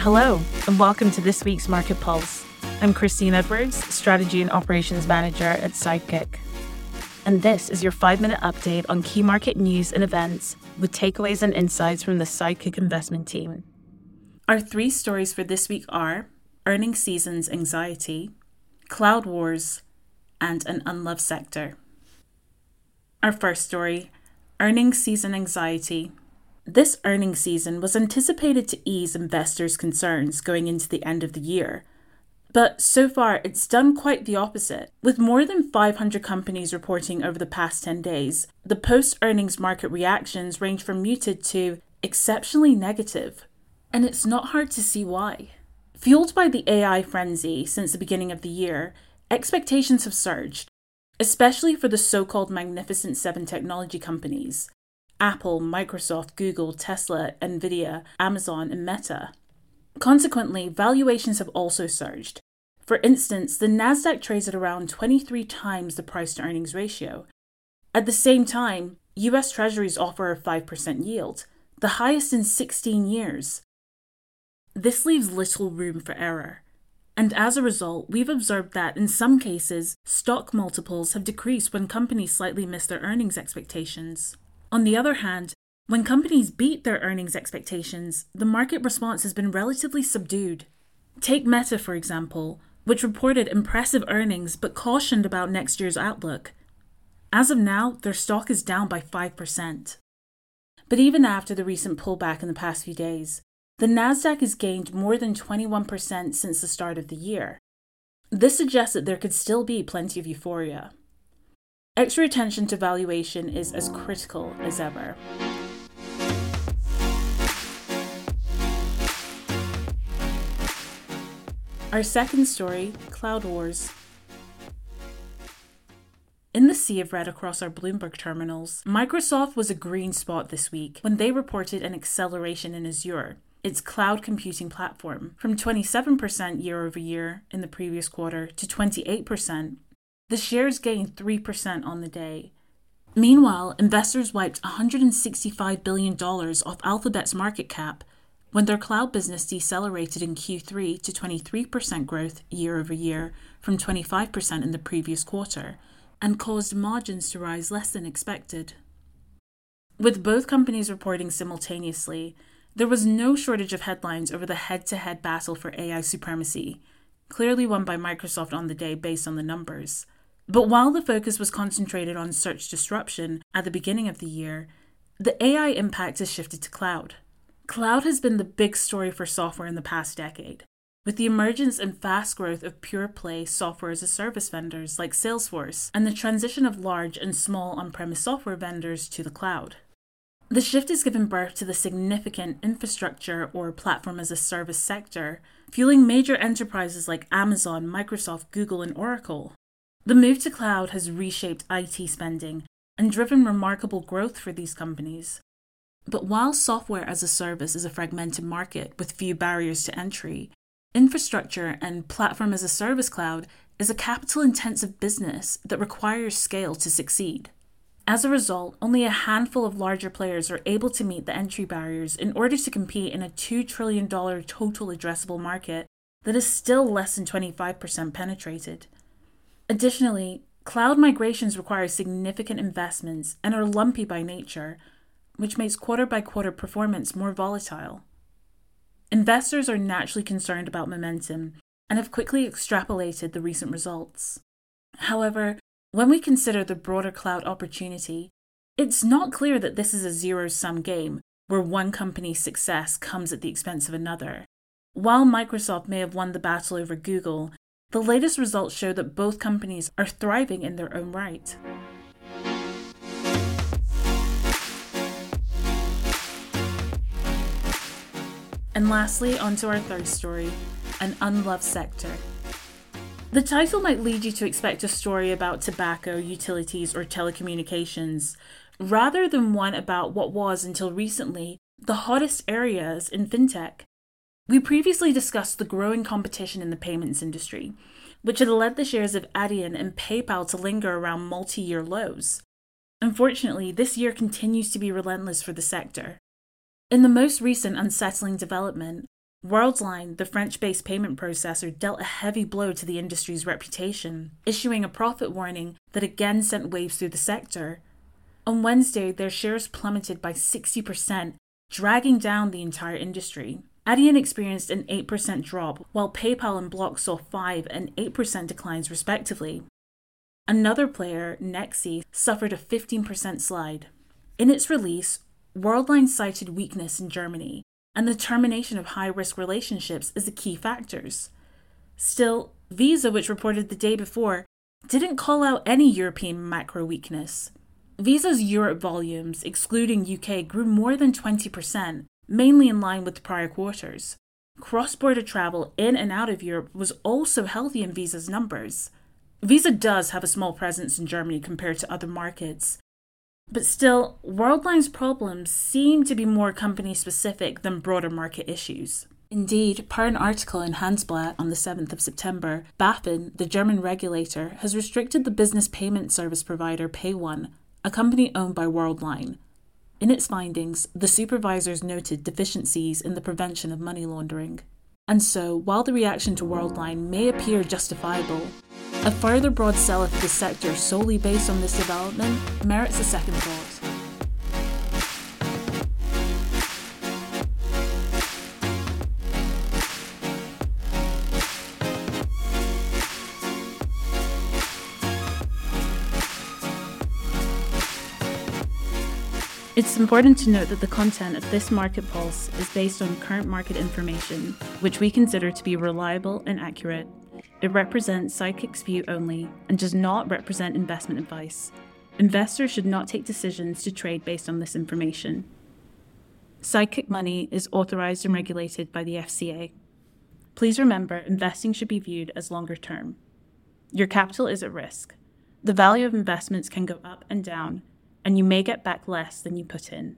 Hello, and welcome to this week's Market Pulse. I'm Christine Edwards, Strategy and Operations Manager at Sidekick. And this is your five minute update on key market news and events with takeaways and insights from the Sidekick investment team. Our three stories for this week are earning season's anxiety, cloud wars, and an unloved sector. Our first story earning season anxiety this earnings season was anticipated to ease investors' concerns going into the end of the year. But so far, it's done quite the opposite. With more than 500 companies reporting over the past 10 days, the post earnings market reactions range from muted to exceptionally negative. And it's not hard to see why. Fueled by the AI frenzy since the beginning of the year, expectations have surged, especially for the so called Magnificent Seven technology companies. Apple, Microsoft, Google, Tesla, Nvidia, Amazon, and Meta. Consequently, valuations have also surged. For instance, the Nasdaq trades at around 23 times the price to earnings ratio. At the same time, US Treasuries offer a 5% yield, the highest in 16 years. This leaves little room for error. And as a result, we've observed that in some cases, stock multiples have decreased when companies slightly miss their earnings expectations. On the other hand, when companies beat their earnings expectations, the market response has been relatively subdued. Take Meta, for example, which reported impressive earnings but cautioned about next year's outlook. As of now, their stock is down by 5%. But even after the recent pullback in the past few days, the Nasdaq has gained more than 21% since the start of the year. This suggests that there could still be plenty of euphoria. Extra attention to valuation is as critical as ever. Our second story Cloud Wars. In the sea of red across our Bloomberg terminals, Microsoft was a green spot this week when they reported an acceleration in Azure, its cloud computing platform, from 27% year over year in the previous quarter to 28% the shares gained 3% on the day. Meanwhile, investors wiped $165 billion off Alphabet's market cap when their cloud business decelerated in Q3 to 23% growth year over year from 25% in the previous quarter and caused margins to rise less than expected. With both companies reporting simultaneously, there was no shortage of headlines over the head to head battle for AI supremacy, clearly won by Microsoft on the day based on the numbers. But while the focus was concentrated on search disruption at the beginning of the year, the AI impact has shifted to cloud. Cloud has been the big story for software in the past decade, with the emergence and fast growth of pure play software as a service vendors like Salesforce and the transition of large and small on premise software vendors to the cloud. The shift has given birth to the significant infrastructure or platform as a service sector, fueling major enterprises like Amazon, Microsoft, Google, and Oracle. The move to cloud has reshaped IT spending and driven remarkable growth for these companies. But while software as a service is a fragmented market with few barriers to entry, infrastructure and platform as a service cloud is a capital intensive business that requires scale to succeed. As a result, only a handful of larger players are able to meet the entry barriers in order to compete in a $2 trillion total addressable market that is still less than 25% penetrated. Additionally, cloud migrations require significant investments and are lumpy by nature, which makes quarter by quarter performance more volatile. Investors are naturally concerned about momentum and have quickly extrapolated the recent results. However, when we consider the broader cloud opportunity, it's not clear that this is a zero sum game where one company's success comes at the expense of another. While Microsoft may have won the battle over Google the latest results show that both companies are thriving in their own right. And lastly, onto our third story an unloved sector. The title might lead you to expect a story about tobacco, utilities, or telecommunications, rather than one about what was, until recently, the hottest areas in fintech. We previously discussed the growing competition in the payments industry, which had led the shares of Adyen and PayPal to linger around multi year lows. Unfortunately, this year continues to be relentless for the sector. In the most recent unsettling development, Worldline, the French based payment processor, dealt a heavy blow to the industry's reputation, issuing a profit warning that again sent waves through the sector. On Wednesday, their shares plummeted by 60%, dragging down the entire industry. Adyen experienced an 8% drop, while PayPal and Block saw 5 and 8% declines respectively. Another player, Nexi, suffered a 15% slide. In its release, Worldline cited weakness in Germany, and the termination of high risk relationships as the key factors. Still, Visa, which reported the day before, didn't call out any European macro weakness. Visa's Europe volumes, excluding UK, grew more than 20%, mainly in line with prior quarters. Cross border travel in and out of Europe was also healthy in Visa's numbers. Visa does have a small presence in Germany compared to other markets, but still, Worldline's problems seem to be more company specific than broader market issues. Indeed, per an article in Handelsblatt on the 7th of September, BaFin, the German regulator, has restricted the business payment service provider PayOne, a company owned by Worldline. In its findings, the supervisors noted deficiencies in the prevention of money laundering. And so, while the reaction to Worldline may appear justifiable, a further broad sell of the sector solely based on this development merits a second thought. It's important to note that the content of this market pulse is based on current market information, which we consider to be reliable and accurate. It represents Sidekick's view only and does not represent investment advice. Investors should not take decisions to trade based on this information. Psychic Money is authorized and regulated by the FCA. Please remember, investing should be viewed as longer term. Your capital is at risk. The value of investments can go up and down, and you may get back less than you put in.